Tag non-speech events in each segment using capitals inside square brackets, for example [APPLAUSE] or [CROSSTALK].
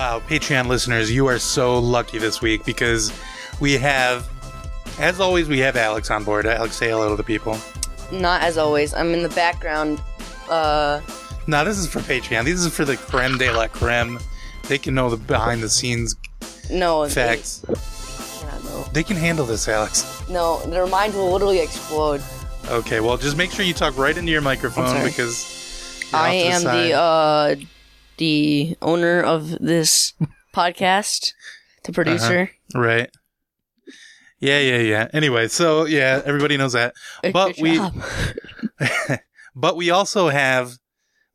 Wow, Patreon listeners, you are so lucky this week because we have, as always, we have Alex on board. Alex, say hello to the people. Not as always. I'm in the background. Uh, No, this is for Patreon. This is for the creme de la creme. They can know the behind the scenes no. facts. Yeah, no. They can handle this, Alex. No, their mind will literally explode. Okay, well, just make sure you talk right into your microphone because I am side. the uh, the owner of this [LAUGHS] podcast, the producer. right. Yeah, yeah, yeah. Anyway, so yeah, everybody knows that. But we- [LAUGHS] But we also have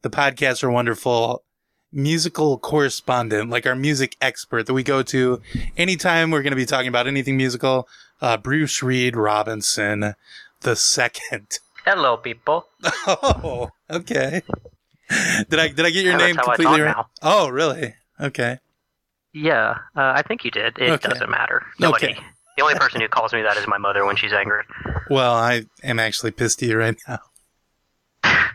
the podcast are wonderful musical correspondent, like our music expert that we go to anytime we're going to be talking about anything musical. Uh, Bruce Reed Robinson the second. Hello, people. [LAUGHS] Oh, okay. [LAUGHS] Did I did I get your Yeah, name that's how I completely talk right? now. Oh, really? Okay. Yeah, uh, I think you did. It Okay. doesn't matter. Nobody. Okay. The only person who calls me that is my mother when she's angry. [LAUGHS] Well, I am actually pissed at you right now. [LAUGHS]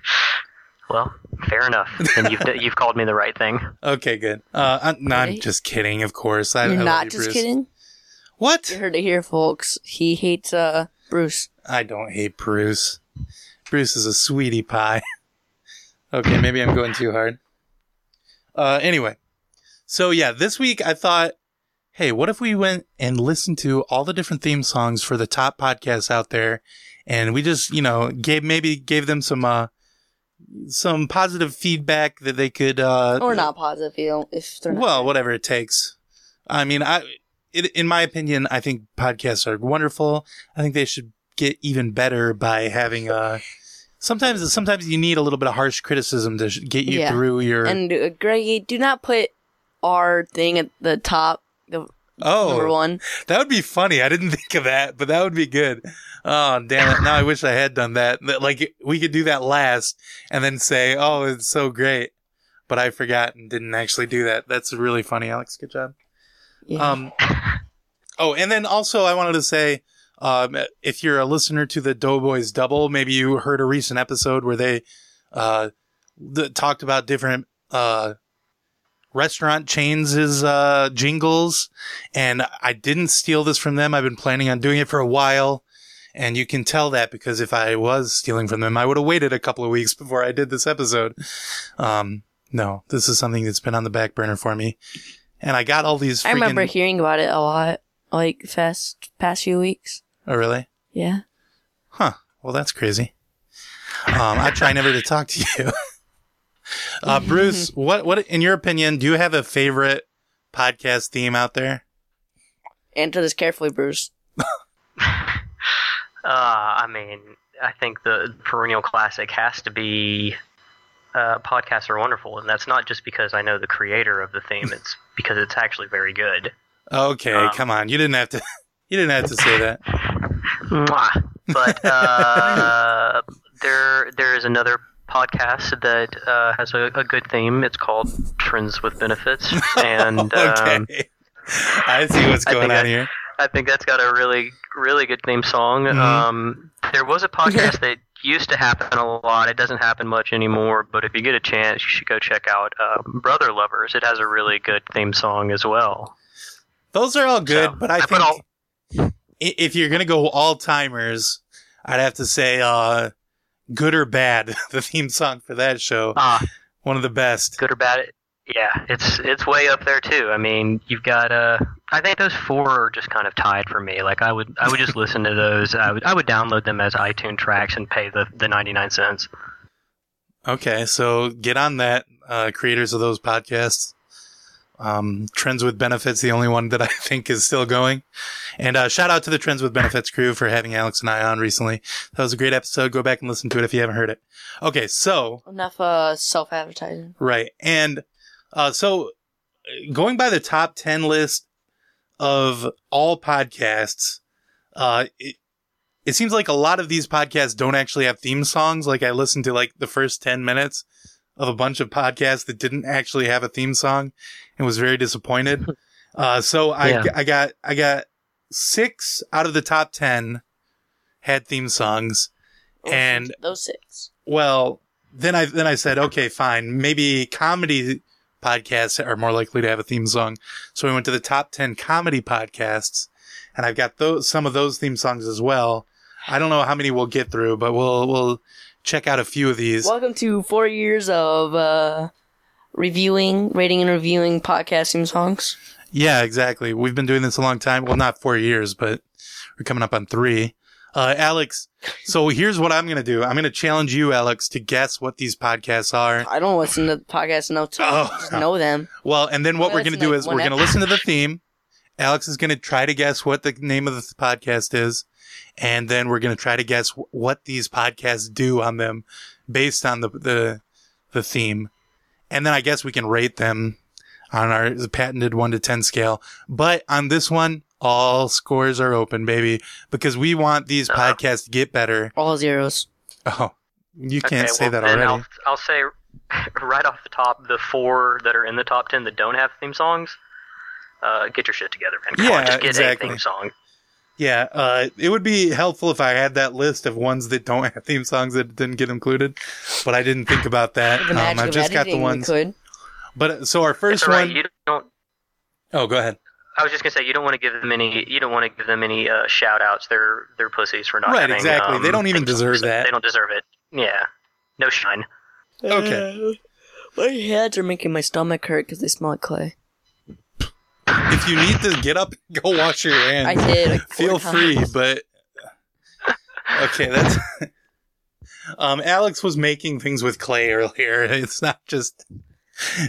Well, fair enough. And you've you've called me the right thing. Okay, good. Uh, I, no, I'm Really? just kidding. Of course, I, I You're love not you, just Bruce. kidding. What? You heard it here, folks. He hates uh Bruce. I don't hate Bruce. Bruce is a sweetie pie. Okay, maybe I'm going too hard. Uh, anyway, so yeah, this week I thought, hey, what if we went and listened to all the different theme songs for the top podcasts out there, and we just, you know, gave maybe gave them some uh some positive feedback that they could uh Or not positive, you know, if they're not. well, whatever it takes. I mean, I, it, in my opinion, I think podcasts are wonderful. I think they should get even better by having uh Sometimes, sometimes you need a little bit of harsh criticism to sh- get you Yeah. through your. And uh, Greggy, do not put our thing at the top, the number oh, one. that would be funny. I didn't [LAUGHS] think of that, but that would be good. Oh, damn it! Now I wish I had done that. That, Like we could do that last, and then say, "Oh, it's so great," but I forgot and didn't actually do that. That's really funny, Alex. Good job. Yeah. Um, oh, and then also I wanted to say, um, if you're a listener to the Doughboys Double, maybe you heard a recent episode where they, uh, th- talked about different, uh, restaurant chains' uh, jingles. And I didn't steal this from them. I've been planning on doing it for a while. And you can tell that because if I was stealing from them, I would have waited a couple of weeks before I did this episode. Um, no, this is something that's been on the back burner for me. And I got all these. I remember hearing about it a lot, like fast past few weeks. Oh, really? Yeah. Huh. Well, that's crazy. Um, I try never to talk to [LAUGHS] you. uh, Bruce, [LAUGHS] what, what, in your opinion, do you have a favorite podcast theme out there? Answer this carefully, Bruce. [LAUGHS] Uh, I mean, I think the perennial classic has to be uh, podcasts are wonderful, and that's not just because I know the creator of the theme. It's because it's actually very good. Okay, Um, come on. You didn't have to, you didn't have to say that. Mwah. But uh, [LAUGHS] there, there is another podcast that uh, has a, a good theme. It's called Trends with Benefits, [LAUGHS] and okay. um, I see what's going on here. I think that's got a really, really good theme song. Mhm. Um, there was a [LAUGHS] podcast that used to happen a lot. It doesn't happen much anymore, but if you get a chance, you should go check out um, Brother Lovers. It has a really good theme song as well. Those are all good, So, but I I think all- if you're going to go all timers, I'd have to say, uh, good or bad, [LAUGHS] the theme song for that show. Ah, One of the best. good or bad, yeah, it's it's way up there too. I mean, you've got uh, I think those four are just kind of tied for me. Like I would I would just listen to those. I would I would download them as iTunes tracks and pay the the ninety nine cents. Okay, so get on that, uh, creators of those podcasts. Um, Trends with Benefits, the only one that I [LAUGHS] think is still going. And, uh, shout out to the Trends with Benefits crew for having Alex and I on recently. That was a great episode. Go back and listen to it if you haven't heard it. Okay, so, Enough uh self advertising. right. And, uh, so uh, going by the top 10 list of all podcasts, uh, it, it seems like a lot of these podcasts don't actually have theme songs. Like I listened to like the first 10 minutes of a bunch of podcasts that didn't actually have a theme song and was very disappointed. [LAUGHS] Uh, so I, Yeah. I got, I got six out of the top 10 had theme songs. Those And- those six. Well, then I, then I said, okay, fine. Maybe comedy podcasts are more likely to have a theme song. So we went to the top 10 comedy podcasts and I've got those, some of those theme songs as well. I don't know how many we'll get through, but we'll, we'll check out a few of these. Welcome to four years of uh, reviewing, rating, and reviewing podcasting songs. Yeah, exactly. We've been doing this a long time. Well, not four years, but we're coming up on three. Uh, Alex, so here's what I'm going to do. I'm going to challenge you, Alex, to guess what these podcasts are. I don't listen to podcasts enough to Oh. just know them. Well, and then what we're going to do like is we're going to listen to the theme. Alex is going to try to guess what the name of the podcast is. And then we're going to try to guess wh- what these podcasts do on them based on the, the, the theme. And then I guess we can rate them on our patented one to 10 scale. But on this one, all scores are open, baby, because we want these Uh-huh. podcasts to get better. All zeros. Oh, you can't Okay, say well, that already. I'll, I'll say [LAUGHS] right off the top, the four that are in the top ten that don't have theme songs, uh, get your shit together, man. Come Yeah, on, just get exactly. a theme song. Yeah, uh, it would be helpful if I had that list of ones that don't have theme songs that didn't get included, but I didn't think about that. The Um, I've of just got the ones. could. But uh, so our It's first all right. one. You don't. Oh, go ahead. I was just gonna say you don't want to give them any. You don't want to give them any uh, shout outs. They're they're pussies for not Right, having, exactly. um, They don't even deserve songs. that. They don't deserve it. Yeah, no shine. Okay. Uh, my hands are making my stomach hurt because they smell like clay. If you need to get up, and go wash your hands. I did. Like, Feel free, but okay, that's. um, Alex was making things with clay earlier. [LAUGHS] It's not just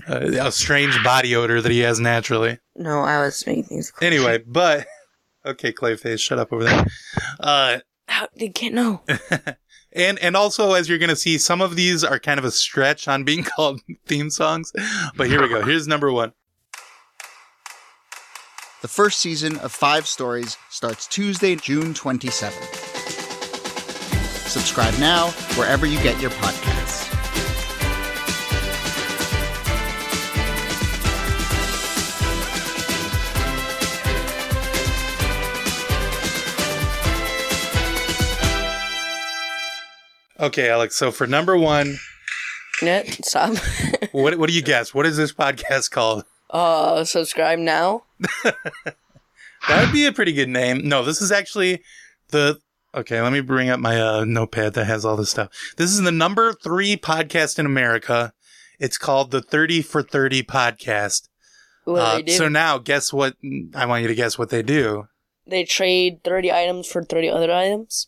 a, a strange body odor that he has naturally. No, I was making things. Cool. Anyway, but okay, Clayface, shut up over there. Uh, How, they can't know. and and also as you're gonna see, some of these are kind of a stretch on being [LAUGHS] called theme songs. But here we go. Here's number one. The first season of Five Stories starts Tuesday, June 27th. Subscribe now wherever you get your podcasts. Okay, Alex. So for number one, Yeah, stop. what what do you guess? What is this podcast called? Uh, subscribe now. [LAUGHS] That would be a pretty good name. No, this is actually the. Okay, let me bring up my uh, notepad that has all this stuff. This is the number three podcast in America. It's called the 30 for 30 podcast. What Uh, they do? so now, guess what? I want you to guess what they do. they trade thirty items for thirty other items.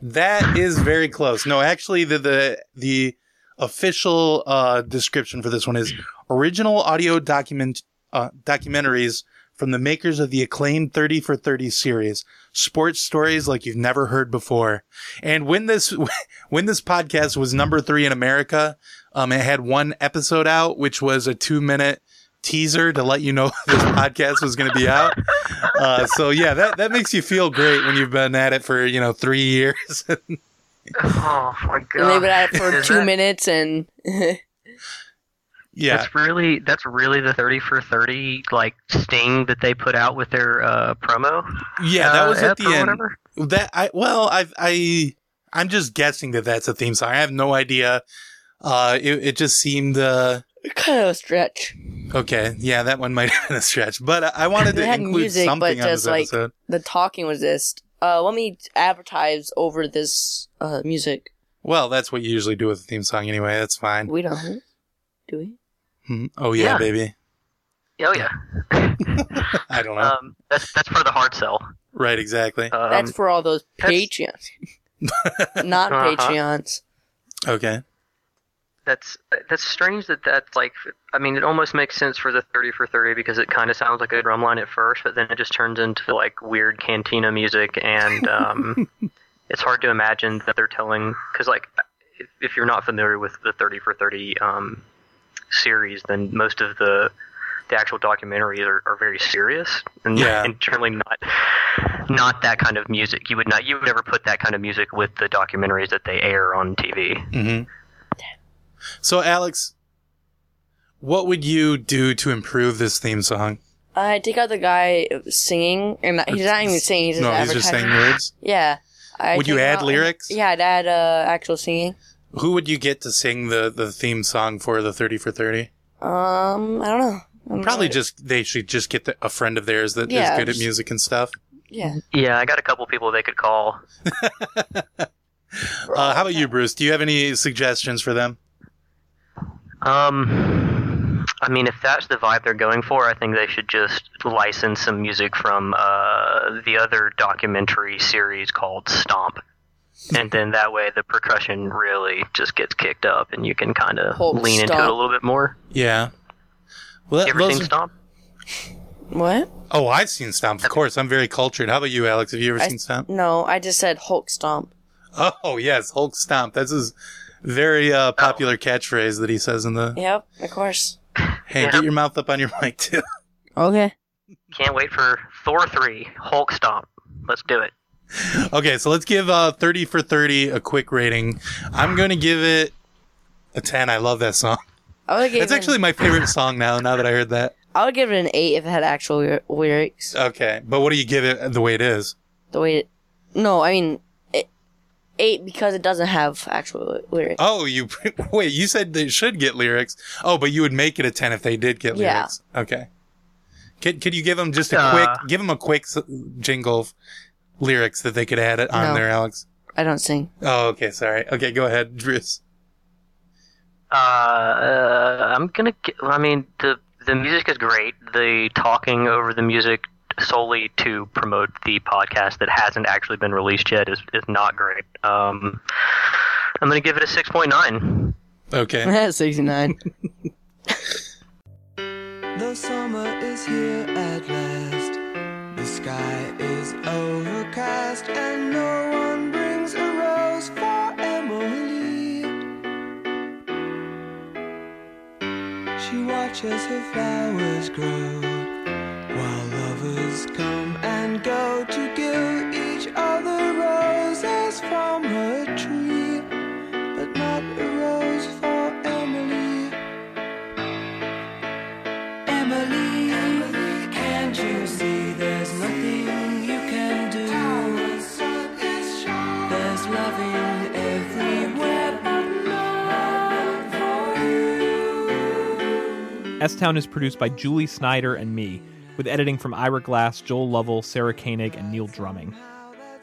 That is very close. No, actually, the the the official uh, description for this one is original audio document uh, documentaries from the makers of the acclaimed 30 for 30 series sports stories like you've never heard before. And when this [LAUGHS] when this podcast was number three in america um it had one episode out which was a two minute teaser to let you know [LAUGHS] this podcast was going to be out. Uh so yeah that that makes you feel great when you've been at it for you know three years [LAUGHS] Oh my [LAUGHS] god! And they've at it for [LAUGHS] Is two that- minutes, and [LAUGHS] yeah That's really that's really the thirty for thirty like sting that they put out with their uh, promo. yeah that uh, was at ep the or end whatever. That I well, I I I'm just guessing that that's a theme song. I have no idea. Uh, it it just seemed uh kind of a stretch. okay. Yeah, that one might have been a stretch, but I, I wanted They to had include music, something but on just this like episode. the talking was this. Uh, let me advertise over this uh music. Well, that's what you usually do with a theme song anyway. That's fine. We don't, do we? Hmm. Oh yeah, Yeah. baby. Oh yeah, [LAUGHS] I don't know. um, that's that's for the hard sell. right, exactly. Um, That's for all those that's- Patreons, [LAUGHS] not [LAUGHS] Uh-huh. Patreons. okay. That's that's strange that that's like I mean it almost makes sense for the 30 for 30 because it kind of sounds like a drum line at first but then it just turns into like weird cantina music and um, [LAUGHS] it's hard to imagine that they're telling because like if, if you're not familiar with the 30 for 30 um, series then most of the the actual documentaries are, are very serious and, Yeah. and generally not not that kind of music. You would not you would never put that kind of music with the documentaries that they air on TV hmm So, Alex, what would you do to improve this theme song? I take out the guy singing, and he's not even singing. He's just no, he's just saying words. Yeah. I Would you add out- lyrics? Yeah, I'd add uh, actual singing. Who would you get to sing the the theme song for the 30 for 30? Um, I don't know. I don't Probably just they should just get the, a friend of theirs that is Yeah, good at music and stuff. yeah. Yeah, I got a couple people they could call. [LAUGHS] Uh, how about you, Bruce? Do you have any suggestions for them? Um, I mean, if that's the vibe they're going for, I think they should just license some music from uh, the other documentary series called Stomp. And then that way the percussion really just gets kicked up and you can kind of Hulk lean into it a little bit more. Yeah. Well, that, You ever those seen are- Stomp? What? oh, I've seen Stomp. Of course, I'm very cultured. How about you, Alex? Have you ever I- seen Stomp? No, I just said Hulk Stomp. Oh, yes, Hulk Stomp. That's his very uh, popular catchphrase that he says in the. Yep, of course. Hey, Yeah. get your mouth up on your [LAUGHS] mic too. Okay. Can't wait for Thor 3, Hulk Stomp. Let's do it. okay, so let's give uh, 30 for 30 a quick rating. I'm going to give it a 10. I love that song. I would give It's it, actually my favorite [LAUGHS] song now, now that I heard that. I would give it an eight if it had actual lyrics. Okay, but what do you give it the way it is? The way it, no, I mean it, eight because it doesn't have actual ly- lyrics. Oh, you [LAUGHS] wait. You said they should get lyrics. Oh, but you would make it a ten if they did get lyrics. Yeah. lyrics. Okay. Could could you give them just a Uh. quick give them a quick jingle of lyrics that they could add it on No. there, Alex? I don't sing. Oh, okay. Sorry. Okay, go ahead, Bruce. Uh, uh, I'm gonna. I mean, the the music is great. The talking over the music solely to promote the podcast that hasn't actually been released yet is is not great. Um, I'm gonna give it a six point nine. Okay. [LAUGHS] Sixty nine. [LAUGHS] The summer is here at last. The sky is overcast, and no one brings a rose for Emily. She watches her flowers grow lovers come and go to give each other roses from her tree, but not a rose for Emily. Emily, Emily, can't you see there's nothing you can do? There's loving everywhere, but not for you. S Town is produced by Julie Snyder and me, with editing from Ira Glass, Joel Lovell, Sarah Koenig, and Neil Drumming.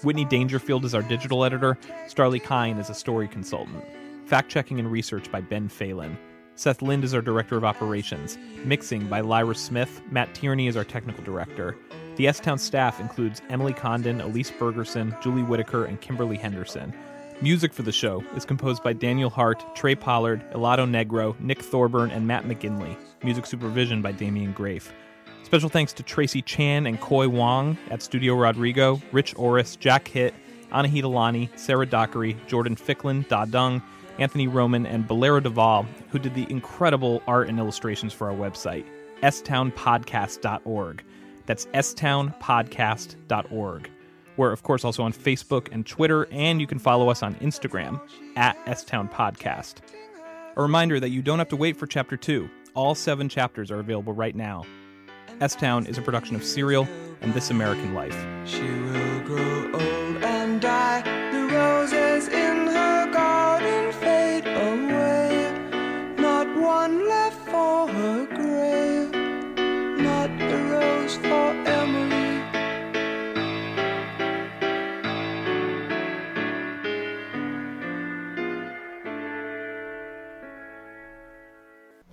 Whitney Dangerfield is our digital editor, Starlee Kine is a story consultant. Fact checking and research by Ben Phelan. Seth Lind is our director of operations. Mixing by Lyra Smith. Matt Tierney is our technical director. The S Town staff includes Emily Condon, Elise Bergerson, Julie Whitaker, and Kimberly Henderson. Music for the show is composed by Daniel Hart, Trey Pollard, Helado Negro, Nick Thorburn, and Matt McGinley. Music supervision by Damien Graef. Special thanks to Tracy Chan and Koi Wong at Studio Rodrigo, Rich Orris, Jack Hitt, Anahita Lani, Sarah Dockery, Jordan Ficklin, Da Dung, Anthony Roman, and Bolero Duvall, who did the incredible art and illustrations for our website, stownpodcast.org. That's stownpodcast.org. We're, of course, also on Facebook and Twitter, and you can follow us on Instagram at stownpodcast. A reminder that you don't have to wait for Chapter 2. All seven chapters are available right now. S Town is a production of Serial and This American Life. She will grow old and die. The roses in her garden fade away. Not one left for her grave. Not a rose for Emily.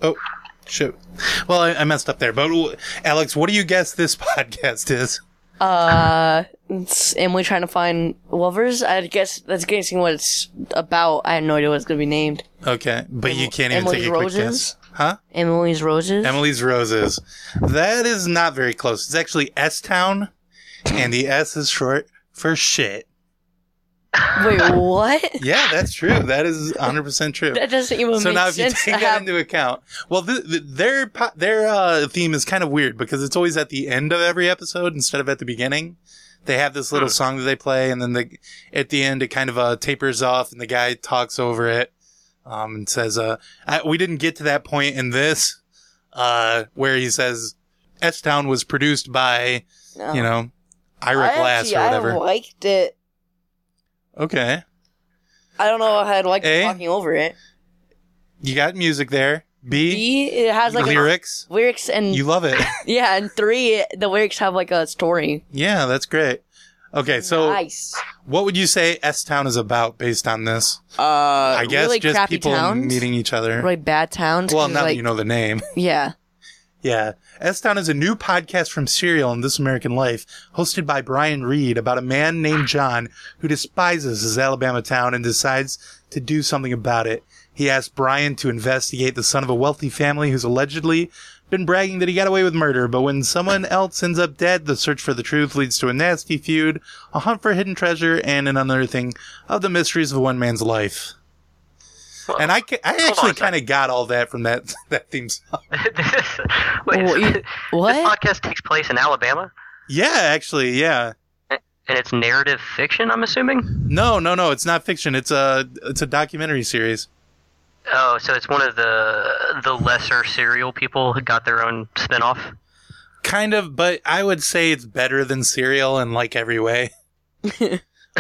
Oh, shoot. Well, I, I messed up there. But Alex, what do you guess this [LAUGHS] podcast is? Uh, it's Emily trying to find lovers. I guess that's guessing what it's about. I have no idea what it's gonna be named. Okay, but you can't even Emily's take a quick guess. Huh? Emily's Roses. Emily's Roses. That is not very close. It's actually S Town, and the S is short for shit. Wait, [LAUGHS] what? Yeah, that's true. That is 100% true. That doesn't even so make now if you sense take to that have. into account, well, th th their po- their uh, theme is kind of weird because it's always at the end of every episode instead of at the beginning. They have this little song that they play, and then the at the end it kind of uh, tapers off, and the guy talks over it um, and says, uh, I, "We didn't get to that point in this uh, where he says S Town was produced by No. you know Ira I Glass actually, or whatever." I liked it. Okay, I don't know if I'd like Eh? talking over it. you got music there. B, B, it has like a- lyrics. lyrics and You love it. [LAUGHS] yeah, and three, the lyrics have like a story. yeah, that's great. Okay, so nice. what would you say S Town is about based on this? Uh, I guess really just people towns, meeting each other. really bad towns. Well, now that you know the name. yeah. Yeah. S Town is a new podcast from Serial and This American Life, hosted by Brian Reed about a man named John who despises his Alabama town and decides to do something about it. He asks Brian to investigate the son of a wealthy family who's allegedly been bragging that he got away with murder, but when someone else ends up dead, the search for the truth leads to a nasty feud, a hunt for hidden treasure, and an unearthing of the mysteries of one man's life. And I, ca- I actually kind of got all that from that [LAUGHS] that theme song. [LAUGHS] Wait, Well, you- [LAUGHS] this what? podcast takes place in Alabama, Yeah, actually, yeah. and it's narrative fiction. I'm assuming. No, no, no. It's not fiction. It's a it's a documentary series. Oh, so it's one of the the lesser serial people who got their own spin-off. Kind of, but I would say it's better than Serial in like every way.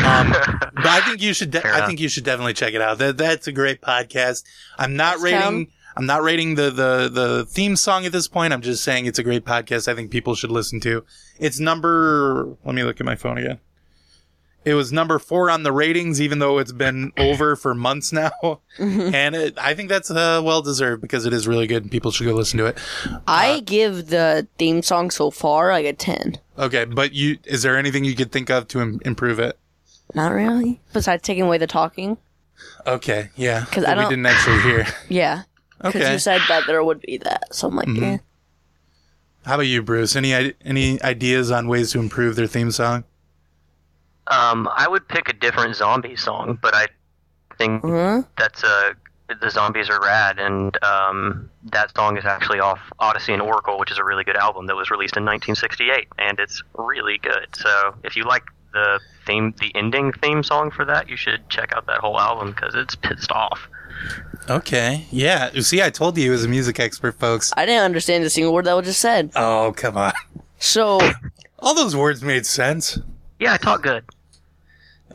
Um, [LAUGHS] but I think you should. De- I think you should definitely check it out. That that's a great podcast. I'm not Yes, rating. Tom? I'm not rating the, the the theme song at this point. I'm just saying it's a great podcast. I think people should listen to. It's number. Let me look at my phone again. It was number four on the ratings, even though it's been [LAUGHS] over for months now. and it, I think that's uh, well deserved because it is really good and people should go listen to it. I give the theme song so far like a 10. Okay, but you is there anything you could think of to Im- improve it? Not really. Besides taking away the talking. Okay, yeah. Because I don't- We didn't actually hear. [LAUGHS] Yeah. Because Okay, Mm-hmm. you said that there would be that. So I'm like, yeah. how about you, Bruce? Any any ideas on ways to improve their theme song? Um, I would pick a different zombie song, but I think Huh? that's uh the zombies are rad, and um, that song is actually off Odessey and Oracle, which is a really good album that was released in 1968, and it's really good. So if you like the theme, the ending theme song for that, you should check out that whole album because it's pissed off. Okay, yeah. You See, I told you he was a music expert, folks. I didn't understand a single word that was just said. Oh, come on. So, All those words made sense. Yeah, I talk good.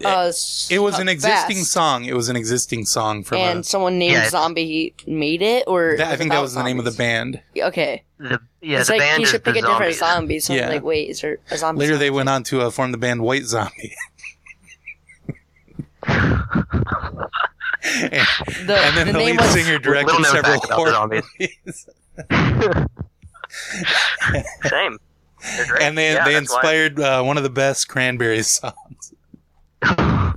Uh, It was an existing fast. song. It was an existing song from And a, someone named Yeah, it's- Zombie made it, or that, I think that about was the name of the band. Okay, The yeah, it's the like band you should pick the a different zombie. So Yeah. I'm like, wait, is there a zombie? Later, song? they went on to uh, form the band White Zombie. and, [LAUGHS] [LAUGHS] the, and then the the, name lead was singer directed Little known several fact horror movies. [LAUGHS] Same. And they Yeah, they inspired uh, one of the best Cranberries songs. [LAUGHS]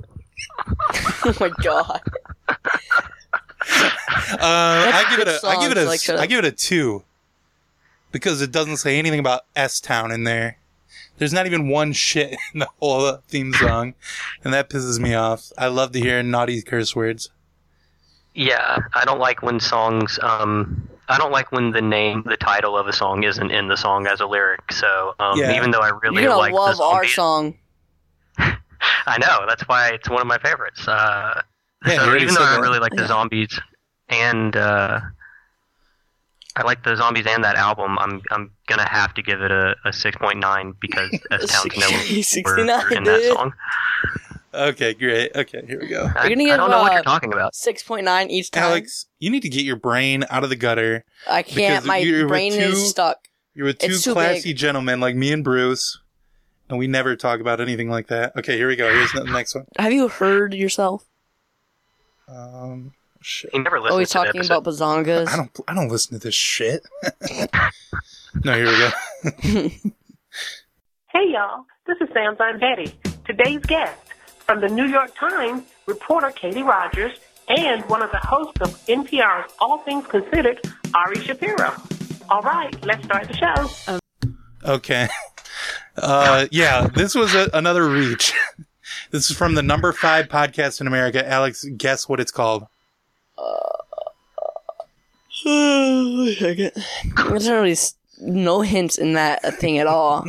oh my god. Uh, I give it good a I give it a like, shut I give it a two because it doesn't say anything about S Town in there. There's not even one shit [LAUGHS] in the whole theme song, and that pisses me off. I love to hear naughty curse words. Yeah, I don't like when songs. Um, I don't like when the name, the title of a song isn't in the song as a lyric. So um, Yeah. even though I really You're gonna like the love our zombies- song. [LAUGHS] I know that's why it's one of my favorites. Uh, Yeah, so even though said I really like the zombies and uh, I like the zombies and that album, I'm I'm gonna have to give it a, a six point nine because [LAUGHS] S Town's no Sixty-nine, in that song. Okay, great. Okay, here we go. I, gonna I don't know what uh, you're talking about. Six point nine each time. Alex, you need to get your brain out of the gutter. I can't. My brain two- is stuck. You're with two It's too classy big. gentlemen like me and Bruce, and we never talk about anything like that. Okay, here we go. Here's the next one. Have you heard yourself? Um, shit. He never listens Always to talking episode. about bazongas. I don't. I don't listen to this shit. [LAUGHS] no, here we go. [LAUGHS] Hey y'all, this is Samson Betty. Today's guest from the New York Times, reporter Katie Rogers, and one of the hosts of NPR's All Things Considered, Ari Shapiro. All right, let's start the show. Okay. Uh, yeah, this was a, another reach. [LAUGHS] This is from the number five podcast in America. Alex, guess what it's called? [SIGHS] There's not really s- no hints in that uh, thing at all.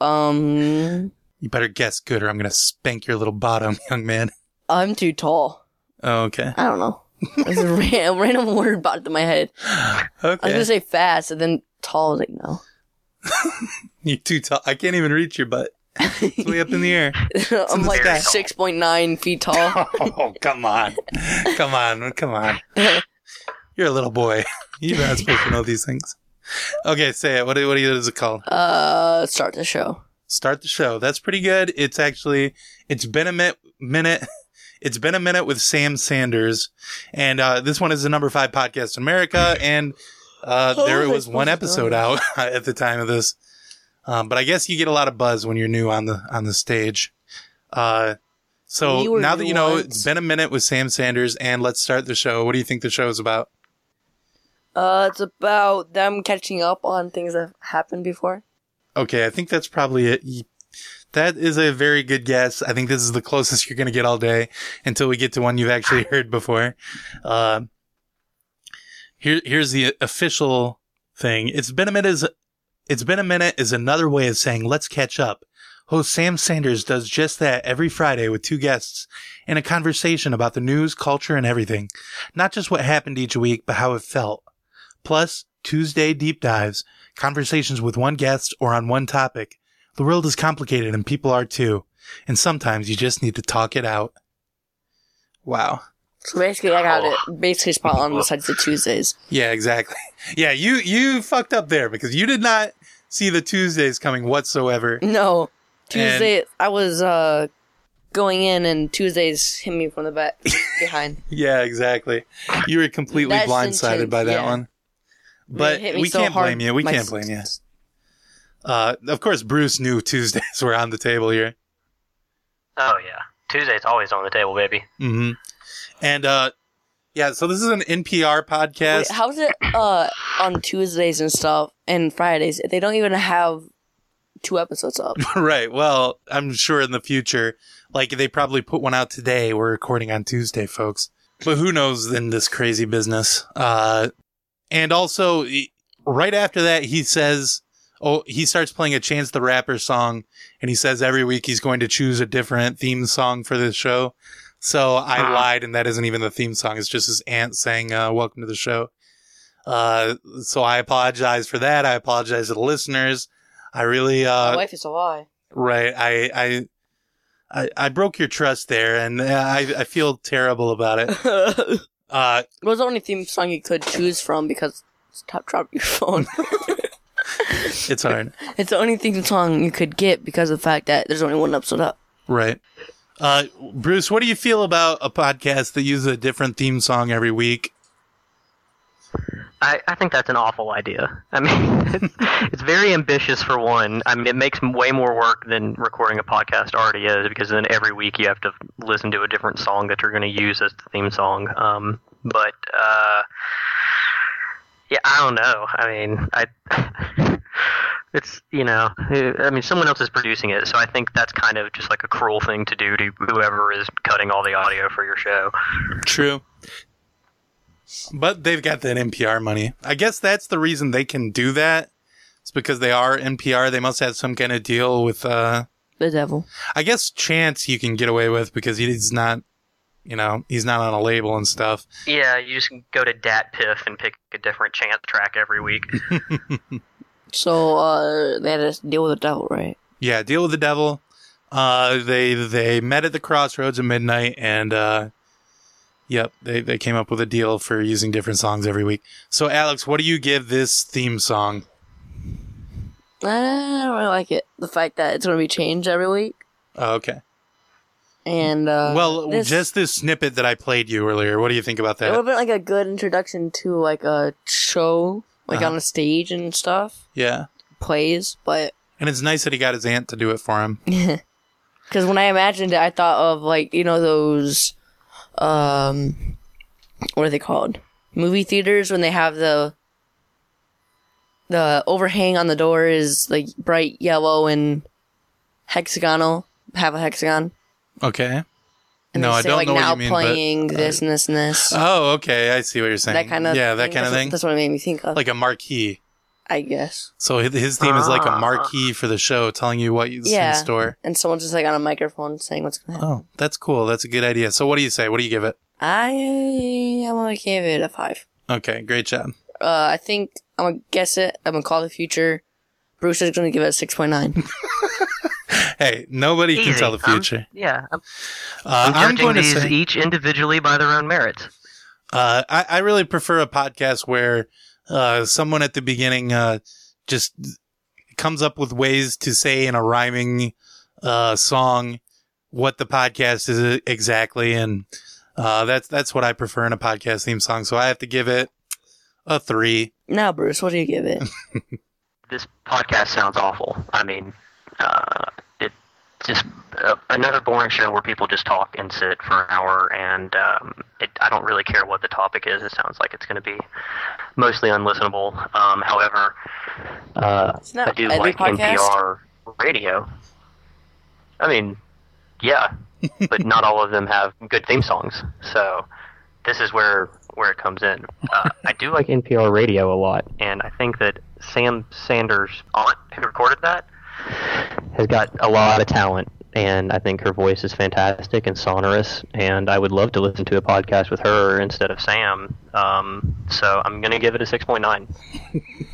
Um, You better guess good, or I'm gonna spank your little bottom, [LAUGHS] young man. I'm too tall. Oh, okay. I don't know. It's a ran- random [LAUGHS] word popped in my head. [GASPS] I was Okay. gonna say fast, and then tall. I was like, no. [LAUGHS] You're too tall. I can't even reach your butt. It's way up in the air. [LAUGHS] I'm like sky. six point nine feet tall. [LAUGHS] Oh, come on. Come on. Come on. You're a little boy. You're not supposed to know these things. Okay, say it. What, what is it called? Uh, start the show. Start the show. That's pretty good. It's actually, it's been a mi- minute. It's been a minute with Sam Sanders. And, uh, this one is the number five podcast in America. And, uh, How there was one episode know out at the time of this. Um, but I guess you get a lot of buzz when you're new on the, on the stage. Uh, so now that you know once. it's been a minute with Sam Sanders and let's start the show. What do you think the show is about? Uh, it's about them catching up on things that happened before. Okay, I think that's probably it. That is a very good guess. I think this is the closest you're going to get all day until we get to one you've actually [LAUGHS] heard before. Um, here, here's the official thing. It's been a minute. Is it's been a minute is another way of saying let's catch up. Host Sam Sanders does just that every Friday with two guests in a conversation about the news, culture, and everything. Not just what happened each week, but how it felt. Plus, Tuesday deep dives, conversations with one guest or on one topic. The world is complicated and people are too. And sometimes you just need to talk it out. Wow. So basically, I got it basically spot on besides the Tuesdays. Yeah, exactly. [LAUGHS] Yeah, you, you fucked up there because you did not see the Tuesdays coming whatsoever. No, Tuesday I was uh going in and Tuesdays hit me from the back [LAUGHS] behind. Yeah, exactly. You were completely That's blindsided intense, by that yeah. one. But It hit me we so can't hard, blame you. We my can't blame you. Uh, of course, Bruce knew Tuesdays [LAUGHS] were on the table here. Oh yeah, Tuesday's always on the table, baby. hmm And, uh, yeah, so this is an NPR podcast. Wait, how's it uh on Tuesdays and stuff and Fridays? They don't even have two episodes up. [LAUGHS] right. Well, I'm sure in the future, like they probably put one out today. We're recording on Tuesday, folks. But who knows in this crazy business? Uh, and also right after that, he says, Oh, he starts playing a Chance the Rapper song and he says every week he's going to choose a different theme song for this show. So I Ah. lied and that isn't even the theme song. It's just his aunt saying, uh, welcome to the show. Uh, so I apologize for that. I apologize to the listeners. I really, uh, My wife is a lie. Right. I, I, I, I broke your trust there and uh, I, I feel terrible about it. [LAUGHS] it Uh, was the only theme song you could choose from because stop drop your phone. [LAUGHS] it's hard. it's the only theme song you could get because of the fact that there's only one episode up. Right. Uh, Bruce, what do you feel about a podcast that uses a different theme song every week? I, I think that's an awful idea. I mean, [LAUGHS] it's, it's very ambitious for one. I mean, it makes way more work than recording a podcast already is because then every week you have to listen to a different song that you're going to use as the theme song. Um, but uh, yeah, I don't know. I mean, I [LAUGHS] it's you know, I mean, someone else is producing it, so I think that's kind of just like a cruel thing to do to whoever is cutting all the audio for your show. True. But they've got that NPR money. I guess that's the reason they can do that. It's because they are NPR. They must have some kind of deal with, uh, The devil. I guess Chance you can get away with because he's not, you know, he's not on a label and stuff. Yeah, you just go to DatPiff and pick a different chant track every week. [LAUGHS] So uh, they had to deal with the devil, right? Yeah, deal with the devil. Uh, they they met at the crossroads at midnight, and uh, yep, they they came up with a deal for using different songs every week. So, Alex, what do you give this theme song? I don't really like it. The fact that it's going to be changed every week. Oh, okay. And uh, well, this- just this snippet that I played you earlier. What do you think about that? it would have been like a good introduction to like a show, like Uh-huh. on the stage and stuff, Yeah, plays. But and it's nice that he got his aunt to do it for him. [LAUGHS] because when I imagined it, I thought of like you know those, um, what are they called? Movie theaters when they have the the overhang on the door is like bright yellow and hexagonal, have a hexagon. Okay. And no, they I say, don't like, know now what you mean. playing but, this and this and this. Oh, okay. I see what you're saying. that kind of yeah, that kind of thing. That's what it made me think of. Like a marquee. I guess. So his- theme is like a Ah. marquee for the show, telling you what is Yeah. in store. And someone's just like on a microphone saying what's going on. Oh, that's cool. That's a good idea. So what do you say? What do you give it? I am gonna give it a five. Okay, great job. Uh, I think I'm gonna guess it. I'm gonna call the future. Bruce is gonna give it a six point nine. [LAUGHS] Hey, nobody can tell the I'm- future. yeah, I'm, uh, I'm I'm judging going to these say each individually by their own merits. Uh, I, I really prefer a podcast where uh, someone at the beginning uh, just comes up with ways to say in a rhyming uh, song what the podcast is exactly, and uh, that's that's what I prefer in a podcast theme song. So I have to give it a three. Now, Bruce, what do you give it? [LAUGHS] this podcast sounds awful. I mean, uh, it just uh, another boring show where people just talk and sit for an hour, and um, it, I don't really care what the topic is. It sounds like it's going to be mostly unlistenable. Um, however, uh, I do like podcast. NPR radio. I mean, yeah, but [LAUGHS] not all of them have good theme songs. So this is where where it comes in. Uh, I do like NPR radio a lot, and I think that Sam Sanders' aunt, who recorded that, has got a lot of talent. And I think her voice is fantastic and sonorous. And I would love to listen to a podcast with her instead of Sam. Um, so I'm going to give it a 6.9. [LAUGHS]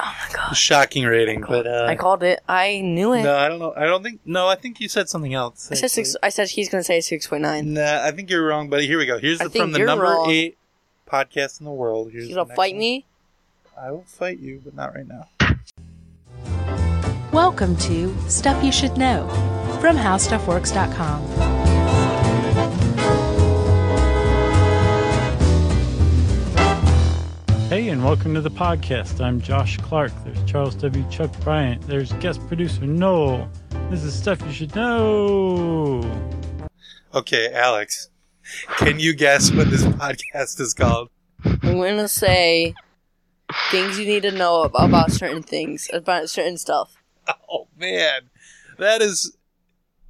Oh my god! Shocking rating, but uh, I called it. I knew it. no, I don't know. I don't think. No, I think you said something else. I said six. I said he's gonna say six point nine. Nah, I think you're wrong, buddy. Here we go. Here's the, from the number wrong. eight podcast in the world. Here's You the gonna fight one. me? I will fight you, but not right now. Welcome to Stuff You Should Know from HowStuffWorks.com. Hey, and welcome to the podcast. I'm Josh Clark. There's Charles W. Chuck Bryant. There's guest producer Noel. This is stuff you should know. Okay, Alex, can you guess what this [LAUGHS] podcast is called? I'm gonna say things you need to know about certain things, about certain stuff. [LAUGHS] Oh man, that is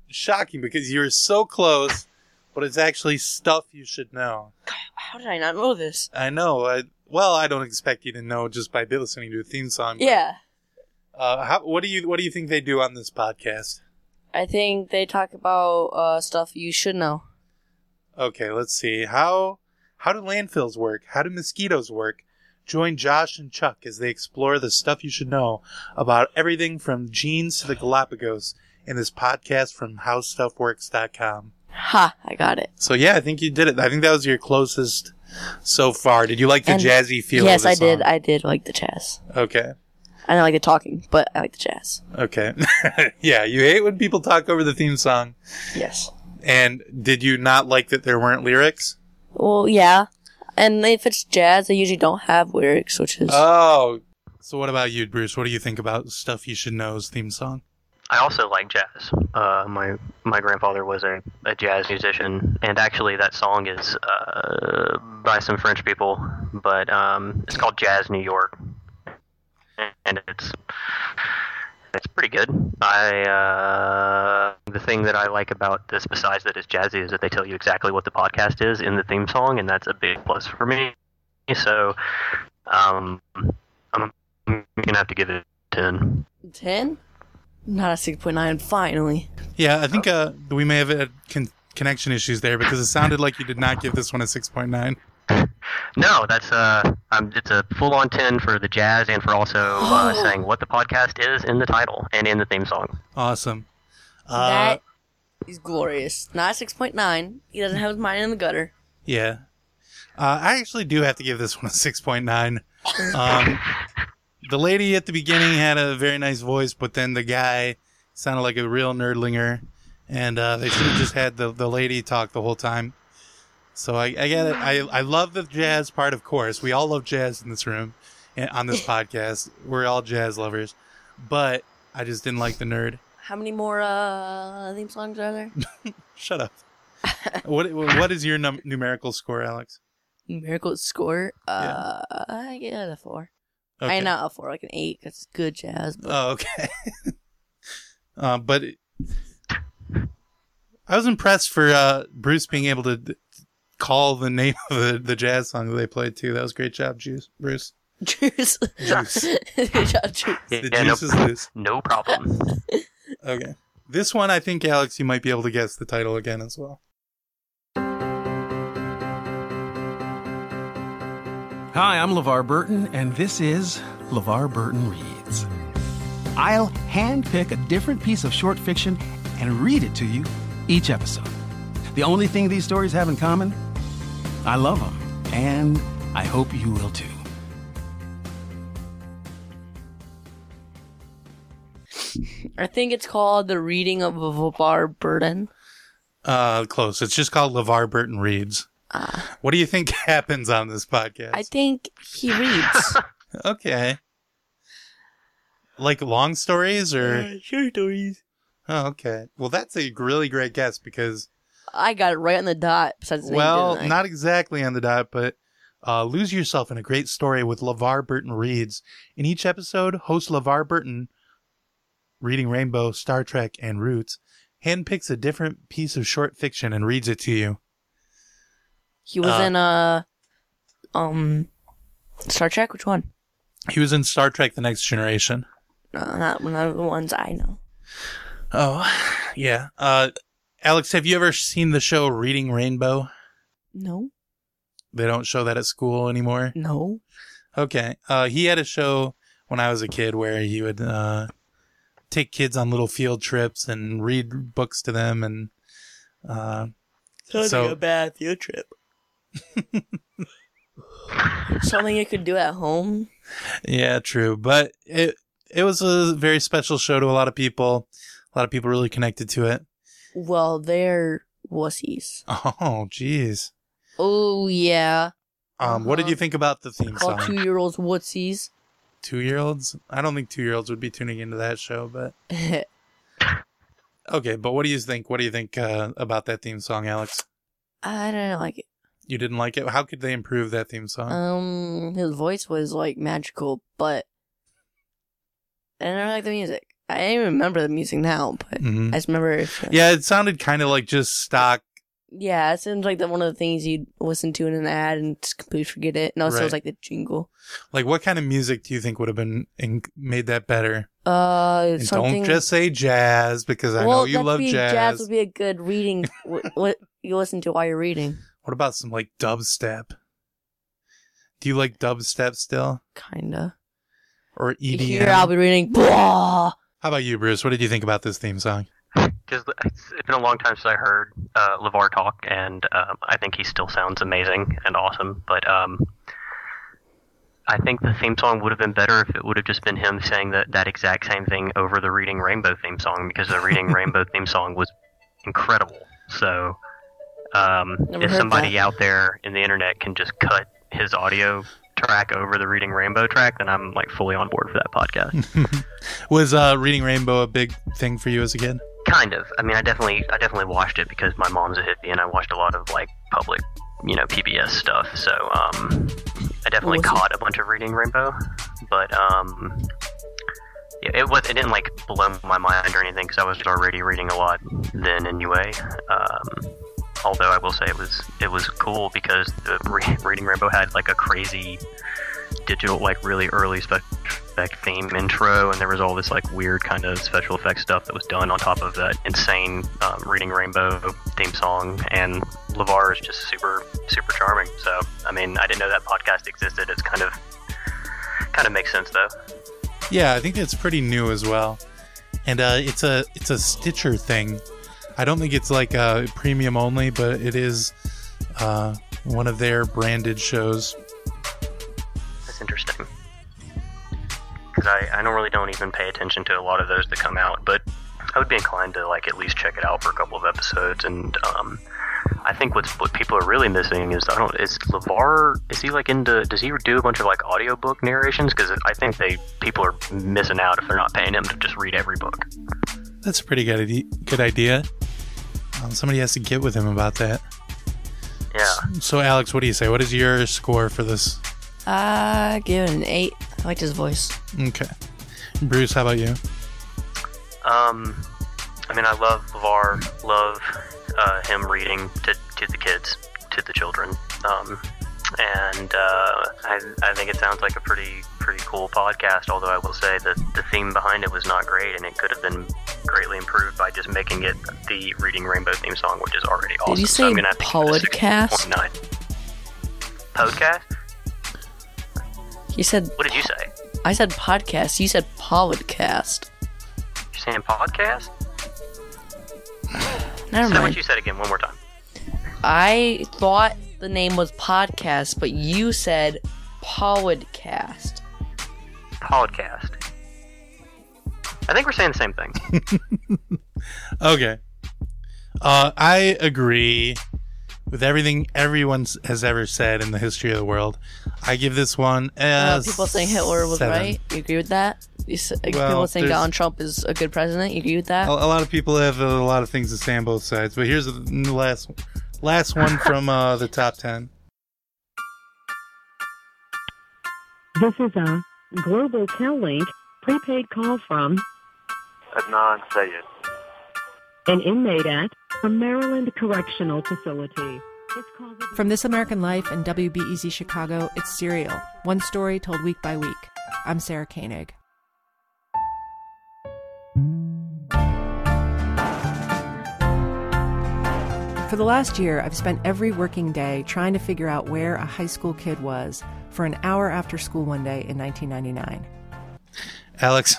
shocking because you're so close, but it's actually stuff you should know. How did I not know this? I know. I, well, I don't expect you to know just by listening to a theme song. but, Yeah, Uh, how, what do you What do you think they do on this podcast? I think they talk about uh, stuff you should know. Okay, let's see. How how do landfills work? How do mosquitoes work? Join Josh and Chuck as they explore the stuff you should know about everything from genes to the Galapagos in this podcast from HowStuffWorks.com. Ha! I got it. So yeah, I think you did it. I think that was your closest so far. Did you like the And- jazzy feel? yes, of the I did. song? I did like the jazz. Okay. I don't like the talking, but I like the jazz. Okay. [LAUGHS] yeah, you hate when people talk over the theme song. Yes. And did you not like that there weren't lyrics? Well, yeah. And if it's jazz, they usually don't have lyrics, which is Oh. So what about you, Bruce? What do you think about Stuff You Should Know's theme song? I also like jazz. Uh, my my grandfather was a, a jazz musician, and actually that song is uh, by some French people, but um, it's called Jazz New York, and it's it's pretty good. I uh, the thing that I like about this, besides that it's jazzy, is that they tell you exactly what the podcast is in the theme song, and that's a big plus for me. So um, I'm gonna have to give it a ten. ten. Not a six point nine. Finally. Yeah, I think uh, we may have had con- connection issues there because it sounded like you did not give this one a 6.9. [LAUGHS] No, that's uh, um, it's a full-on ten for the jazz and for also uh, saying what the podcast is in the title and in the theme song. Awesome. Uh, that is glorious. Not a six point nine. He doesn't have his mind in the gutter. Yeah. Uh, I actually do have to give this one a 6.9. Um, [LAUGHS] the lady at the beginning had a very nice voice, but then the guy sounded like a real nerdlinger. And uh, they should have just had the, the lady talk the whole time. So I, I get it. I, I love the jazz part, of course. We all love jazz in this room and on this [LAUGHS] podcast. We're all jazz lovers. But I just didn't like the nerd. How many more uh theme songs are there? [LAUGHS] Shut up. what What is your num- numerical score, Alex? Numerical score. Uh, I get a four. Okay. I not a four, like an eight. That's good jazz. But Oh, okay. [LAUGHS] uh, but it- I was impressed for uh, Bruce being able to call the name of the, the jazz song that they played too. That was great job, Juice. Bruce. juice. [LAUGHS] Juice. good job, juice. The Yeah, no, juice is loose. no problem. [LAUGHS] Okay. This one, I think, Alex, you might be able to guess the title again as well. Hi, I'm LeVar Burton, and this is LeVar Burton Reads. I'll handpick a different piece of short fiction and read it to you each episode. The only thing these stories have in common? I love them. And I hope you will too. I think it's called the reading of LeVar Burton. Uh, close. It's just called LeVar Burton Reads. what do you think [LAUGHS] happens on this podcast? I think he reads. [LAUGHS] okay. Like long stories or short stories. Oh, okay. Well, that's a really great guess because I got it right on the dot. Besides name, well, I? not exactly on the dot, but uh, lose yourself in a great story with LeVar Burton reads. In each episode, host LeVar Burton, reading Rainbow, Star Trek, and Roots, handpicks a different piece of short fiction and reads it to you. He was uh, in a um Star Trek. Which one? He was in Star Trek: The Next Generation. No, not one of the ones I know. Oh, yeah. Uh, Alex, have you ever seen the show Reading Rainbow? No, They don't show that at school anymore. no. Okay. Uh, he had a show when I was a kid where he would uh, take kids on little field trips and read books to them, and uh, Sounds So- like a bad field trip. [LAUGHS] Something you could do at home. yeah, true. But it it was a very special show to a lot of people. A lot of people really connected to it. Well, they're wussies. Oh, jeez. Oh yeah, Um, what did you think about the theme all song? two year olds wussies. Two year olds? I don't think two year olds would be tuning into that show, but [LAUGHS] okay. But what do you think? What do you think uh, about that theme song, Alex? I don't like it. You didn't like it? How could they improve that theme song? Um, his voice was like magical, but I didn't like the music. I don't even remember the music now, but Mhm. I just remember. If, yeah, it sounded kind of like just stock. yeah, it seems like the one of the things you'd listen to in an ad and just completely forget it. And also, it was Right. like the jingle. Like, what kind of music do you think would have been in- made that better? Uh, And something. don't just say jazz because I well, know you that'd love be, jazz. would be a good reading. what, [LAUGHS] what you listen to while you're reading? What about some like dubstep? Do you like dubstep still Kinda. or EDM? Here I'll be reading. Blah. How about you, Bruce? What did you think about this theme song? Just it's it's been a long time since I heard uh, Levar talk, and um, I think he still sounds amazing and awesome. But um, I think the theme song would have been better if it would have just been him saying that that exact same thing over the Reading Rainbow theme song, because the Reading [LAUGHS] Rainbow theme song was incredible. So um, if somebody that. out there in the internet can just cut his audio track over the Reading Rainbow track, then I'm like fully on board for that podcast. [LAUGHS] Was uh, reading Rainbow a big thing for you as a kid? Kind of. I mean, I definitely, I definitely watched it because my mom's a hippie, and I watched a lot of like public, you know, PBS stuff. So, um, I definitely Awesome. caught a bunch of reading Rainbow, but um, yeah, it was, it didn't like blow my mind or anything because I was already reading a lot then anyway. Um, although I will say it was, it was cool because the re- reading Rainbow had like a crazy digital, like really early special effect theme intro, and there was all this like weird kind of special effects stuff that was done on top of that insane um, Reading Rainbow theme song. And LeVar is just super, super charming. So, I mean, I didn't know that podcast existed. It's kind of, kind of makes sense though. Yeah, I think it's pretty new as well, and uh, it's a it's a Stitcher thing. I don't think it's like uh, premium only, but it is uh, one of their branded shows. That's interesting. Because I, I normally don't even pay attention to a lot of those that come out, but I would be inclined to like at least check it out for a couple of episodes. And um, I think what's what people are really missing is I don't is Levar is he like into does he do a bunch of like audiobook narrations? Because I think they people are missing out if they're not paying him to just read every book. That's a pretty good idea. Good idea. Um, somebody has to get with him about that. Yeah. So, Alex, what do you say? What is your score for this? I give it an eight. I liked his voice. Okay, Bruce, how about you? Um, I mean, I love LeVar, love uh, him reading to, to the kids, to the children. Um, and uh, I, I think it sounds like a pretty pretty cool podcast. Although I will say that the theme behind it was not great, and it could have been greatly improved by just making it the Reading Rainbow theme song, which is already awesome. Did you so I'm say gonna have to give it a podcast? 6.9. Podcast? You said What did you say? I said podcast. You said podcast. You saying podcast? Never Say mind. what you said again one more time. I thought the name was podcast, but you said podcast. Podcast. I think we're saying the same thing. [LAUGHS] Okay. Uh, I agree with everything everyone has ever said in the history of the world. I give this one Uh, as people saying Hitler was seven. right. You agree with that? You s- Well, people saying Donald Trump is a good president. You agree with that? A, a lot of people have a lot of things to say on both sides, but here's the last last one from uh, the top ten. This is a Global Tel-Link prepaid call from Adnan Syed. an inmate at a Maryland Correctional Facility. From This American Life and WBEZ Chicago, it's Serial, one story told week by week. I'm Sarah Koenig. For the last year, I've spent every working day trying to figure out where a high school kid was for an hour after school one day in 1999. Alex,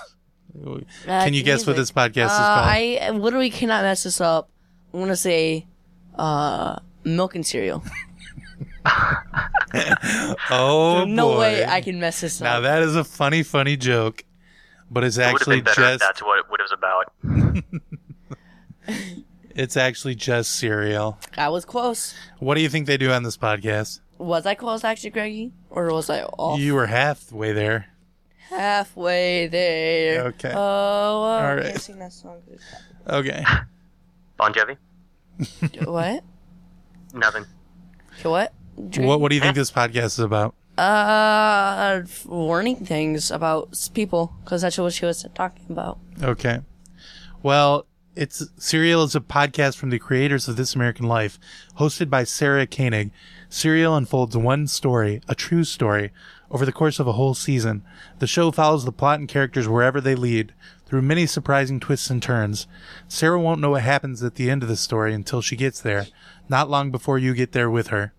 Uh, can you guess what this music. podcast is Uh, called? I literally cannot mess this up. I'm gonna say, uh, milk and cereal. [LAUGHS] oh There's no boy. way I can mess this Now up. Now, that is a funny, funny joke, but it's it actually been better if just that's what, what it was about. [LAUGHS] it's actually just cereal. I was close. What do you think they do on this podcast? Was I close actually, Greggy, or was I off? You were halfway there. halfway there? Okay. Oh, uh, All I right. can't sing that song. Okay. Bon Jovi? [LAUGHS] what? Nothing. What? What What do you think this podcast is about? Uh, warning things about people because that's what she was talking about. Okay. Well, it's Serial is a podcast from the creators of This American Life, hosted by Sarah Koenig. Serial unfolds one story, a true story, over the course of a whole season. The show follows the plot and characters wherever they lead, through many surprising twists and turns. Sarah won't know what happens at the end of the story until she gets there, not long before you get there with her.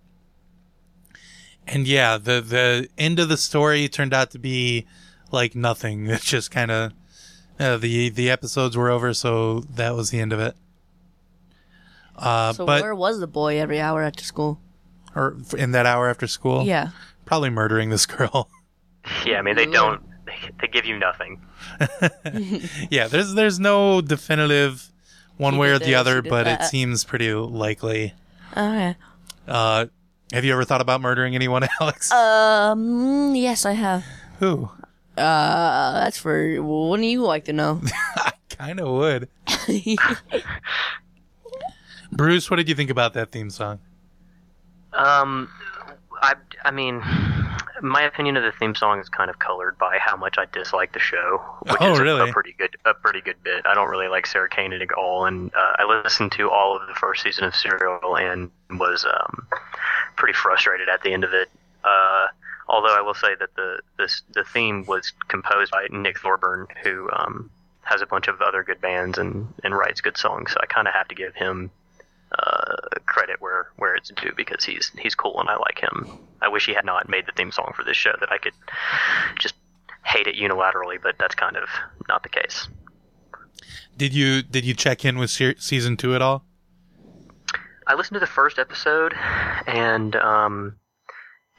And yeah, the the end of the story turned out to be like nothing. [LAUGHS] It's just kind of uh, the the episodes were over, so that was the end of it. Uh, so but where was the boy every hour after school? or in that hour after school, Yeah. probably murdering this girl. [LAUGHS] Yeah, I mean, they don't. They, they give you nothing. [LAUGHS] yeah, there's there's no definitive one He way or the this, other, he did but it seems pretty likely. Okay. Uh, have you ever thought about murdering anyone, [LAUGHS] Alex? Um. Yes, I have. Who? Uh, that's for. Wouldn't you like to know? [LAUGHS] I kind of would. [LAUGHS] Bruce, what did you think about that theme song? Um, I, I mean, my opinion of the theme song is kind of colored by how much I dislike the show, which Oh, is a- really? a, pretty good, a pretty good bit. I don't really like Sarah Koenig at all, and uh, I listened to all of the first season of Serial and was um, pretty frustrated at the end of it. Uh, although I will say that the this the theme was composed by Nick Thorburn, who um, has a bunch of other good bands and and writes good songs. So I kind of have to give him uh, credit where where it's due because he's he's cool and I like him. I wish he had not made the theme song for this show that I could just hate it unilaterally, but that's kind of not the case. Did you did you check in with se- season two at all? I listened to the first episode and um,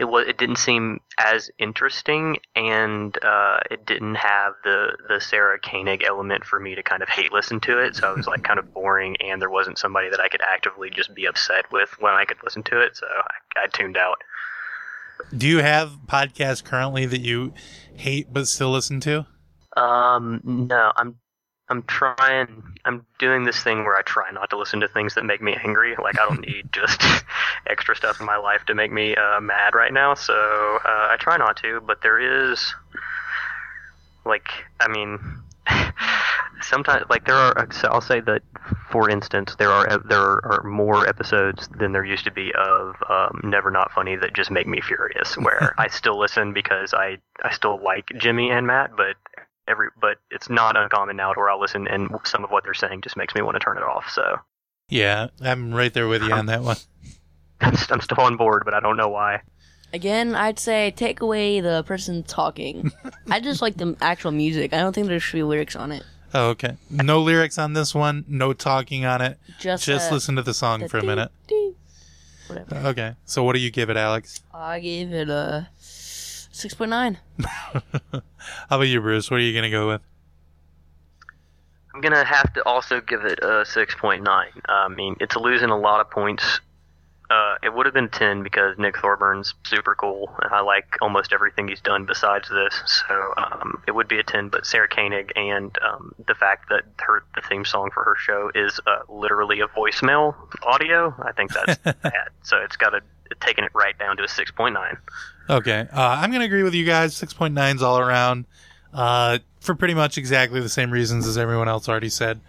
it was it didn't seem as interesting and uh, it didn't have the the Sarah Koenig element for me to kind of hate listen to it. So it was like [LAUGHS] kind of boring and there wasn't somebody that I could actively just be upset with when I could listen to it. So I, I tuned out. Do you have podcasts currently that you hate but still listen to? Um, no, I'm I'm trying. I'm doing this thing where I try not to listen to things that make me angry. Like I don't [LAUGHS] need just [LAUGHS] extra stuff in my life to make me uh, mad right now. So uh, I try not to. But there is, like, I mean, [LAUGHS] sometimes like there are. So I'll say that, for instance, there are there are more episodes than there used to be of um, Never Not Funny that just make me furious. Where I still listen because I I still like Jimmy and Matt, but every but it's not uncommon now to where I'll listen and some of what they're saying just makes me want to turn it off. So Yeah, I'm right there with you on that one. [LAUGHS] I'm, I'm still on board, but I don't know why. Again, I'd say take away the person talking. [LAUGHS] I just like the actual music. I don't think there should be lyrics on it. Oh, okay. No lyrics on this one. No talking on it. Just, Just uh, listen to the song the for a dee, minute. dee. whatever. Okay. So what do you give it, Alex? I give it a six point nine. [LAUGHS] How about you, Bruce? What are you gonna go with? I'm gonna have to also give it a 6.9. I mean, it's losing a lot of points. Uh, it would have been 10 because Nick Thorburn's super cool, and I like almost everything he's done besides this. So um, it would be a 10. But Sarah Koenig and um, the fact that her the theme song for her show is uh, literally a voicemail audio, I think that's [LAUGHS] bad. So it's got to taking it right down to a 6.9. Okay. Uh, I'm gonna agree with you guys. Six point nines all around. Uh, for pretty much exactly the same reasons as everyone else already said.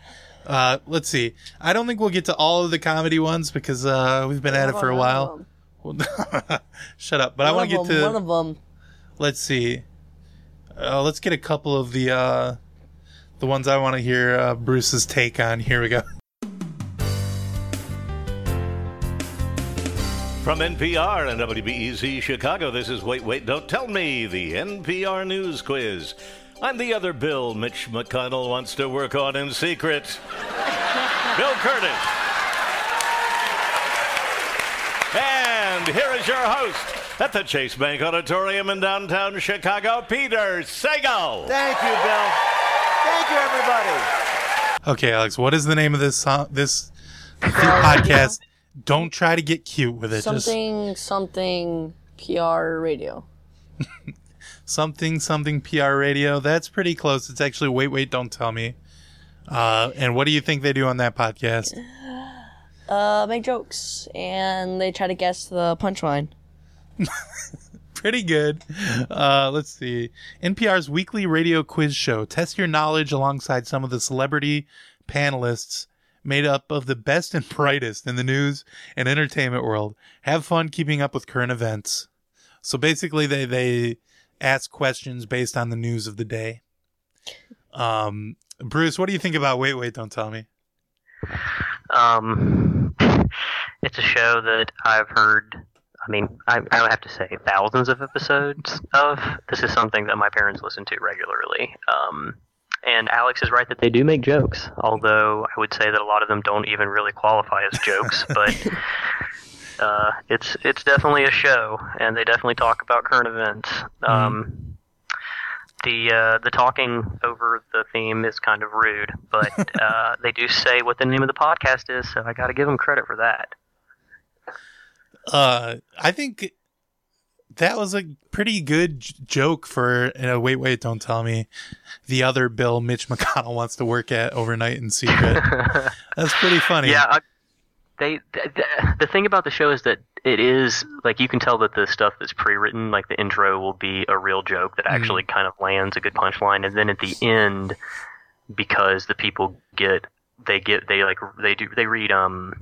Uh, let's see. I don't think we'll get to all of the comedy ones because uh, we've been at it for a while. [LAUGHS] Shut up. But I want to get to. one of them. Let's see. Uh, let's get a couple of the uh, the ones I want to hear uh, Bruce's take on. Here we go. [LAUGHS] From NPR and WBEZ Chicago, this is Wait, Wait, Don't Tell Me, the NPR News Quiz. I'm the other Bill Mitch McConnell wants to work on in secret. [LAUGHS] Bill Kurtis. And here is your host at the Chase Bank Auditorium in downtown Chicago, Peter Sagal. Thank you, Bill. Thank you, everybody. Okay, Alex. What is the name of this song? This [LAUGHS] podcast? Don't try to get cute with it. Just something something PR radio. [LAUGHS] something something PR radio. That's pretty close. It's actually wait wait don't tell me. Uh, and what do you think they do on that podcast? [SIGHS] Uh, make jokes and they try to guess the punchline. [LAUGHS] Pretty good. Uh, let's see. NPR's weekly radio quiz show. Test your knowledge alongside some of the celebrity panelists made up of the best and [LAUGHS] brightest in the news and entertainment world. Have fun keeping up with current events. So basically, they they ask questions based on the news of the day. Um, Bruce, what do you think about Wait Wait Don't Tell Me? Um, [LAUGHS] it's a show that I've heard. I mean, I, I would have to say thousands of episodes of. This is something that my parents listen to regularly. Um, and Alex is right that they do make jokes, although I would say that a lot of them don't even really qualify as jokes. [LAUGHS] but uh, it's it's definitely a show, and they definitely talk about current events. Um, the uh, the talking over the theme is kind of rude, but [LAUGHS] uh, they do say what the name of the podcast is, so I got to give them credit for that. Uh, I think that was a pretty good j- joke for uh, wait wait don't tell me the other bill mitch [LAUGHS] mcconnell wants to work at overnight in secret. [LAUGHS] That's pretty funny. Yeah, I, they th- th- the thing about the show is that it is like you can tell that the stuff that's pre-written, like the intro, will be a real joke that actually kind of lands a good punchline, and then at the end, because the people get they get they like they do they read um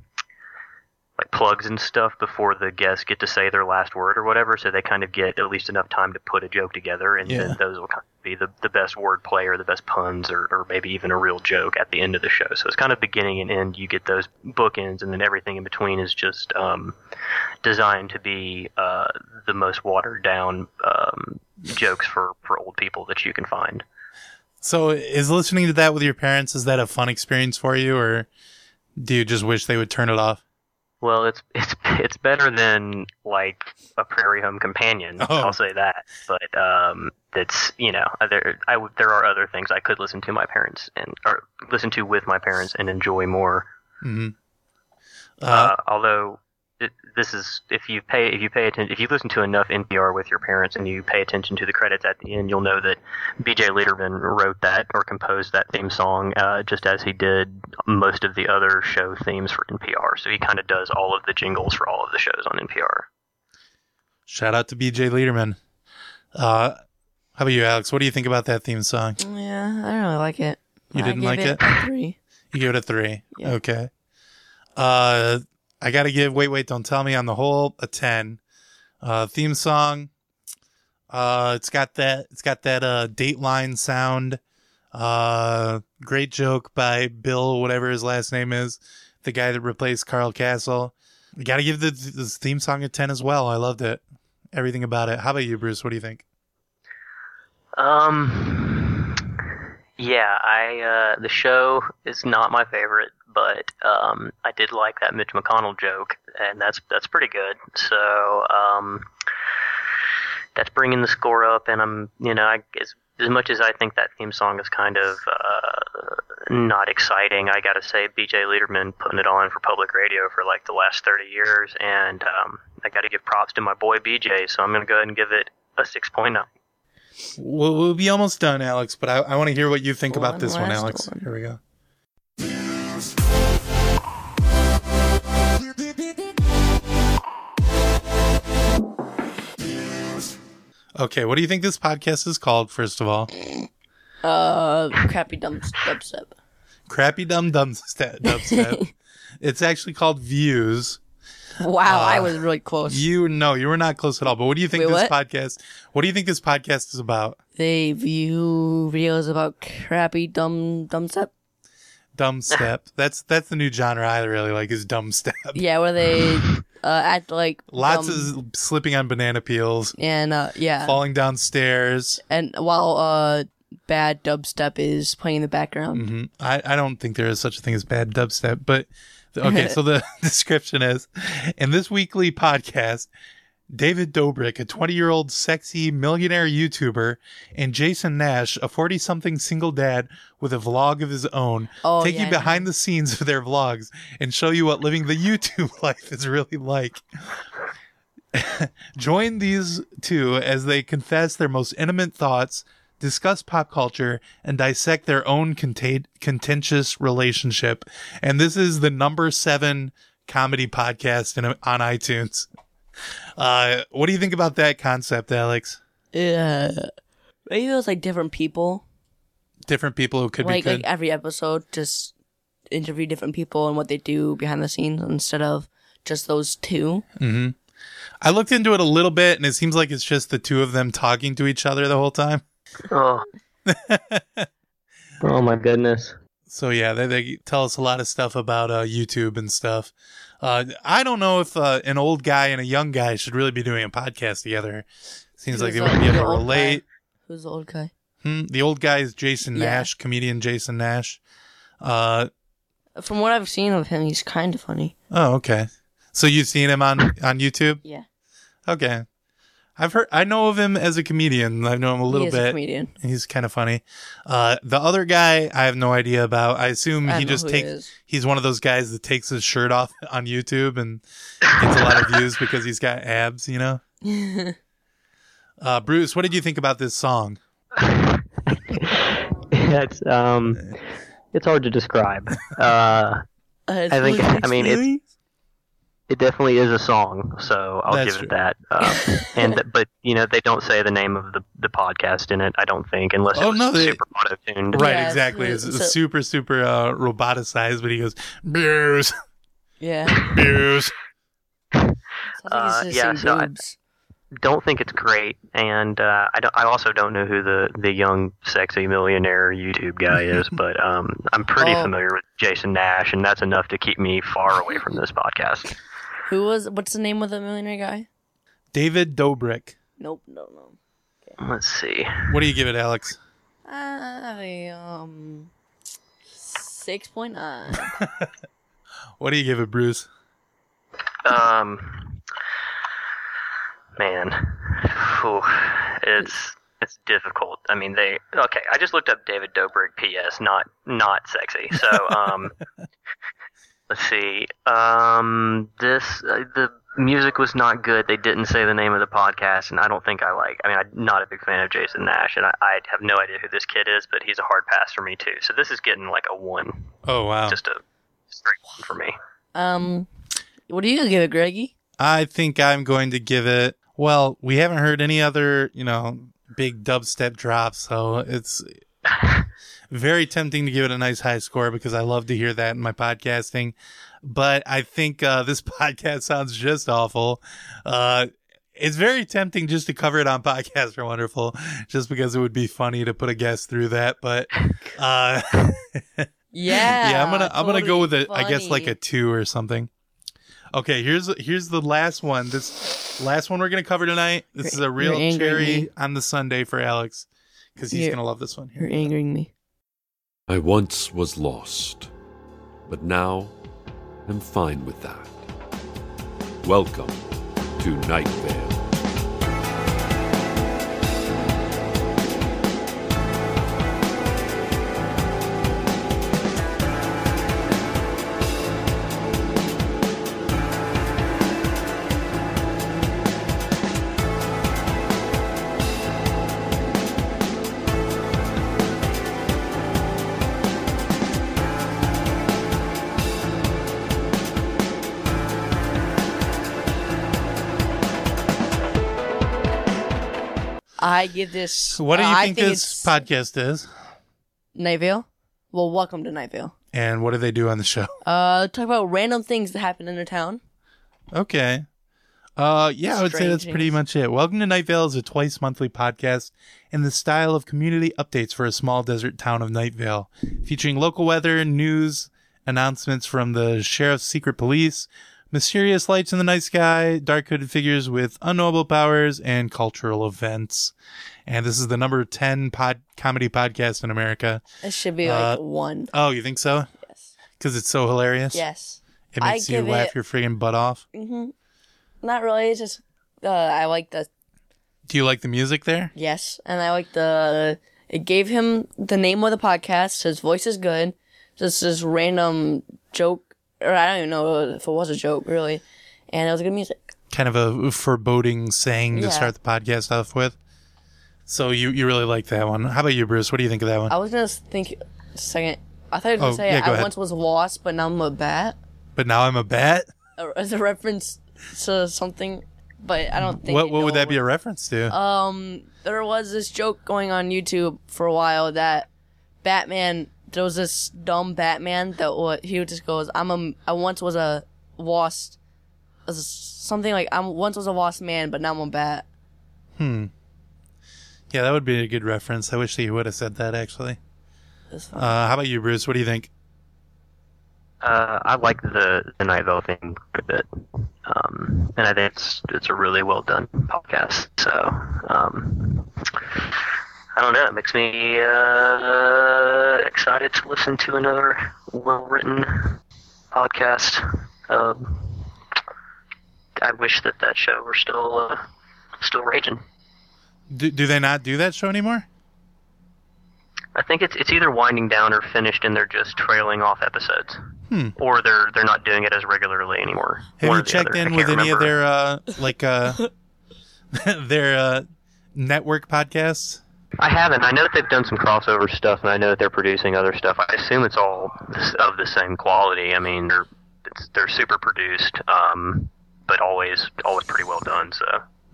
like plugs and stuff before the guests get to say their last word or whatever, so they kind of get at least enough time to put a joke together, and Yeah. then those will kind of be the, the best wordplay or the best puns or, or maybe even a real joke at the end of the show. So it's kind of beginning and end. You get those bookends, and then everything in between is just um, designed to be uh, the most watered down um, jokes for, for old people that you can find. so is listening to that with your parents is that a fun experience for you or do you just wish they would turn it off Well, it's [LAUGHS] it's it's better than like a Prairie Home Companion. Oh. I'll say that. But um, that's you know there I would there are other things I could listen to my parents and or listen to with my parents and enjoy more. mm-hmm. Uh, although it, this is if you pay if you pay attention if you listen to enough NPR with your parents and you pay attention to the credits at the end, you'll know that B.J. Leiderman wrote that or composed that theme song uh, just as he did most of the other show themes for NPR. So he kind of does all of the jingles for all of the shows on NPR. shout out to bj Leiderman. uh how about you alex what do you think about that theme song Yeah, I don't really like it. you I didn't like it, a three. you give it a three okay uh i gotta give wait wait don't tell me on the whole a 10 uh theme song uh it's got that it's got that uh dateline sound. Uh great joke by bill whatever his last name is the guy that replaced carl kasell. You gotta give the, the theme song a 10 as well. I loved it. Everything about it. How about you bruce? What do you think? Um, yeah, I uh, the show is not my favorite, but um, I did like that Mitch McConnell joke, and that's that's pretty good. So um, that's bringing the score up, and I'm you know I, as as much as I think that theme song is kind of uh, not exciting, I got to say BJ Leiderman putting it on for public radio for like the last 30 years, and um, I got to give props to my boy BJ. So I'm going to go ahead and give it a 6.9. We'll, we'll be almost done, Alex, but I, I want to hear what you think about this one, Alex. one. Here we go. Okay, what do you think this podcast is called, first of all? Uh, crappy dumb dubstep. Crappy Dumb Dubstep. dubstep. [LAUGHS] it's actually called Views. Wow, I Uh, was really close. You no, you were not close at all. But what do you think Wait, this what? podcast? What do you think this podcast is about? They view videos about crappy dumb dubstep. Dumb step. that's that's the new genre I really like. Is dumb step. Yeah, where they [LAUGHS] uh, act like Lots dumb- of slipping on banana peels, and uh, yeah, falling downstairs. and while uh, bad dubstep is playing in the background. hmm I, I don't think there is such a thing as bad dubstep, but okay. so the [LAUGHS] description is in this weekly podcast, David Dobrik, a 20 year old sexy millionaire YouTuber, and Jason Nash, a 40 something single dad with a vlog of his own, Oh, take yeah, you behind the scenes of their vlogs and show you what living the YouTube [LAUGHS] life is really like. [LAUGHS] Join these two as they confess their most intimate thoughts, discuss pop culture, and dissect their own contentious relationship. And this is the number seven comedy podcast in, on iTunes. Uh, what do you think about that concept, Alex? Yeah, maybe it was like different people, Different people who could like be like every episode, just interview different people and what they do behind the scenes instead of just those two. hmm I looked into it a little bit, and it seems like it's just the two of them talking to each other the whole time. Oh. [LAUGHS] oh my goodness. So yeah, they, they tell us a lot of stuff about uh, YouTube and stuff. Uh, I don't know if uh, an old guy and a young guy should really be doing a podcast together. Seems like they the- wouldn't be able to relate. guy? Who's the old guy? Hmm, the old guy is Jason Yeah. Nash, comedian Jason Nash. Uh, From what I've seen of him, he's kind of funny. oh, okay. So you've seen him on on YouTube? Yeah. Okay. I've heard. I know of him as a comedian. I know him a little is a bit. comedian. He's kind of funny. Uh, the other guy, I have no idea about. I assume I he just who he takes. He's one of those guys that takes his shirt off on YouTube and gets a lot of views because he's got abs. You know. [LAUGHS] Uh, Bruce, what did you think about this song? it's um, it's hard to describe. Uh, I think I mean it's it definitely is a song, so I'll That's give it that. Um, [LAUGHS] and th- but you know they don't say the name of the the podcast in it. I don't think unless Oh, it's no, they- super auto tuned. Right, Yeah, exactly. it's- It's, it's a- super, super uh, roboticized, but he goes, Bruce, Yeah. Bruce. Sounds like Uh, yeah, saying so I- don't think it's great, and uh, I don't. I also don't know who the the young sexy millionaire YouTube guy is, [LAUGHS] but um, I'm pretty Oh. familiar with Jason Nash, and that's enough to keep me far away from this podcast. Who was? What's the name of the millionaire guy? David Dobrik. Nope, no, no. Let's see. What do you give it, Alex? I um six point nine. [LAUGHS] What do you give it, Bruce? Um, man, Whew. it's it's difficult. I mean, they okay. I just looked up David Dobrik. P.S. Not not sexy. So um, [LAUGHS] let's see. Um, this uh, the music was not good. They didn't say the name of the podcast, and I don't think I like. I mean, I'm not a big fan of Jason Nash, and I, I have no idea who this kid is, but he's a hard pass for me too. So this is getting like a one, Oh, wow. just a straight one for me. Um, what are you gonna give it, Greggy? I think I'm going to give it. Well, we haven't heard any other, you know, big dubstep drops, so it's [LAUGHS] very tempting to give it a nice high score because I love to hear that in my podcasting. But I think uh, [LAUGHS] this podcast sounds just awful. Uh, it's very tempting just to cover it on [LAUGHS] Podcast are Wonderful, just because it would be funny to put a guest through that. But [LAUGHS] uh, Yeah, yeah, I'm gonna I'm gonna go with a I totally guess like a two or something. Okay, here's here's the last one. This last one we're gonna cover tonight. This is a real cherry on the sundae for Alex because he's You're- gonna love this one. Here, You're angering me. I once was lost, but now I'm fine with that. Welcome to Night Vale. I give this. What do you uh, I think, this podcast is? Night Vale? Well, welcome to Night Vale. And what do they do on the show? Uh, talk about random things that happen in the town. Okay. Uh, yeah, I would say that's pretty things. much it. Welcome to Night Vale is a twice monthly podcast in the style of community updates for a small desert town of Night Vale, featuring local weather, news, announcements from the sheriff's secret police, mysterious lights in the night sky, dark hooded figures with unknowable powers, and cultural events. And this is the number 10 pod comedy podcast in America. It should be like Uh, one. Oh, you think so? Yes. Because it's so hilarious? Yes. It I makes you laugh it- your friggin' butt off. hmm Not really. It's just uh, I like the Do you like the music there? yes, and I like the. It gave him the name of the podcast. His voice is good. Just this random joke, or I don't even know if it was a joke really, and it was good music. kind of a foreboding saying Yeah. to start the podcast off with. So you you really like that one. How about you, Bruce? What do you think of that one? I was gonna think second. I thought I was gonna Oh, say yeah, I ahead. once was lost, but now I'm a bat. But now I'm a bat. As a reference to something, but I don't think. What what would that be a reference to? Um, there was this joke going on YouTube for a while that Batman. There was this dumb Batman that what he would just goes, "I'm a. I once was a wasp." as Something like I'm once was a wasp man, but now I'm a bat. hmm. Yeah, that would be a good reference. I wish he would have said that actually. Uh, how about you, Bruce? What do you think? Uh, I like the the Night Vale thing a bit, um, and I think it's it's a really well done podcast. So um, I don't know, it makes me uh, excited to listen to another well written podcast. Um, I wish that that show were still uh, still raging. Do, do they not do that show anymore? I think it's it's either winding down or finished, and they're just trailing off episodes, Hmm. or they're they're not doing it as regularly anymore. Have you checked. In with any of their uh like uh [LAUGHS] their uh network podcasts? I haven't. I know that they've done some crossover stuff, and I know that they're producing other stuff. I assume it's all of the same quality. I mean, they're it's, they're super produced, um, but always always pretty well done. So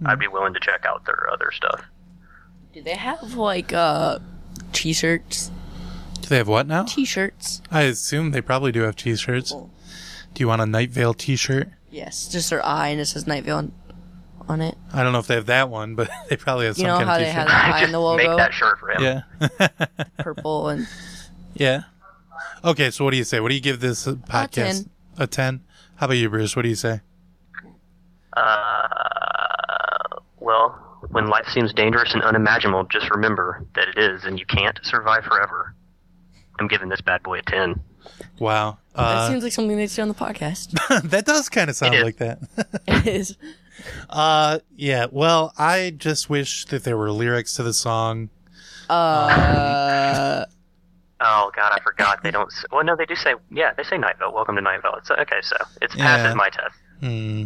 I'd be willing to check out their other stuff. Do they have like uh t-shirts? Do they have what now? T-shirts. I assume they probably do have t-shirts. Do you want a Night Vale t-shirt? Yes, just their eye and it says Night Vale on, on it. I don't know if they have that one, but [LAUGHS] they probably have You some know kind how of they t-shirt. have the eye in the logo? Make that shirt for him. Yeah. [LAUGHS] Purple and Yeah. Okay, so what do you say? What do you give this uh, podcast? 10. A 10. How about you, Bruce? What do you say? Uh, well, when life seems dangerous and unimaginable, just remember that it is, and you can't survive forever. I'm giving this bad boy a ten. Wow. that Uh, seems like something they'd say on the podcast. [LAUGHS] that does kind of sound is. like that. it is. Uh, yeah. Well, I just wish that there were lyrics to the song. Uh, Oh God, I forgot. They don't. s- Well, no, they do say. Yeah, they say Night Vale. Welcome to Night Vale. It's okay. So it's passes Yeah. my test. Hmm.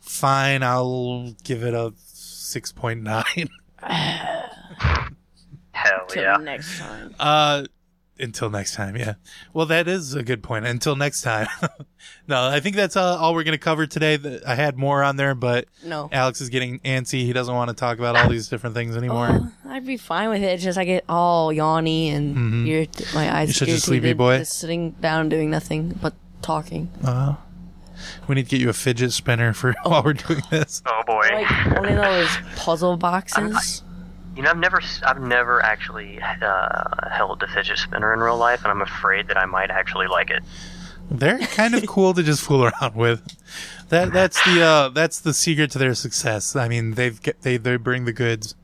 Fine, I'll give it a 6.9. [SIGHS] Hell till yeah. next time. Uh, until next time, yeah. Well, that is a good point. Until next time. [LAUGHS] no, I think that's uh, all we're going to cover today. Th- I had more on there, but No. Alex is getting antsy. He doesn't want to talk about all these different things anymore. Oh, I'd be fine with it. It's just I get all yawny and Mhm. irrit- my eyes You're such a irritated sleepy boy. Just sitting down doing nothing but talking. Uh, we need to get you a fidget spinner for [LAUGHS] while we're doing this. Oh boy. Like one of those puzzle boxes. You know, I've never, I've never actually uh, held a fidget spinner in real life, and I'm afraid that I might actually like it. They're kind of cool to just fool around with. That that's the uh, that's the secret to their success. I mean, they've they they bring the goods.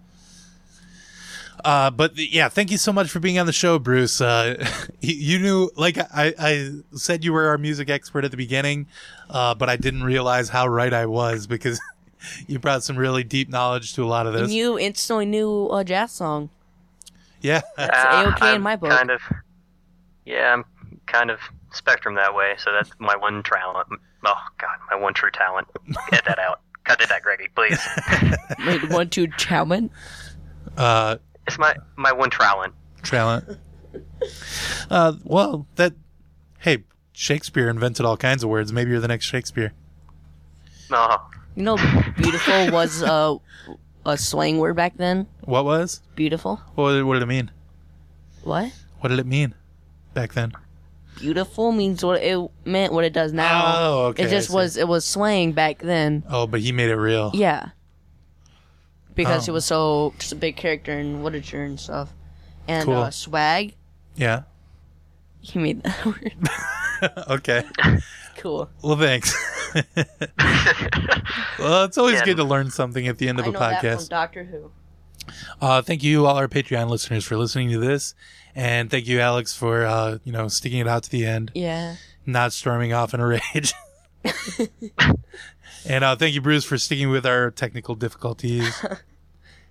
Uh, but yeah, thank you so much for being on the show, Bruce. Uh, [LAUGHS] you knew, like I, I said, you were our music expert at the beginning, uh, but I didn't realize how right I was because [LAUGHS] [LAUGHS] you brought some really deep knowledge to a lot of And this. you instantly knew a jazz song. yeah, That's Uh, A-OK in my book. Kind of. Yeah, I'm kind of spectrum that way. So that's my one talent. Oh God, my one true talent. [LAUGHS] Get that out. Cut it out, Greggy, please. [LAUGHS] Wait, one, true talent. uh, It's my my one talent. talent. Uh, well, that, hey, Shakespeare invented all kinds of words. Maybe you're the next Shakespeare. No. You know, beautiful [LAUGHS] was uh, a slang word back then. What was? Beautiful. What did, what did it mean? What? What did it mean back then? Beautiful means what it meant, what it does now. Oh, okay, It just I see. was, it was slang back then. Oh, but he made it real. Yeah. Because he Oh. was so, just a big character in literature and stuff. And Cool. uh, swag, Yeah. he made that [LAUGHS] word. [LAUGHS] okay. [LAUGHS] cool. Well, thanks. [LAUGHS] well, it's always Yeah. good to learn something at the end of I a know that from podcast. Doctor Who. Uh, thank you, all our Patreon listeners, for listening to this, and thank you, Alex, for uh, you know sticking it out to the end, Yeah. not storming off in a rage. and uh, thank you, Bruce, for sticking with our technical difficulties.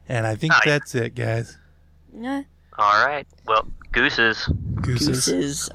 and I think Oh, yeah. that's it, guys. Yeah. All right. Well, gooses. Gooses. Gooses.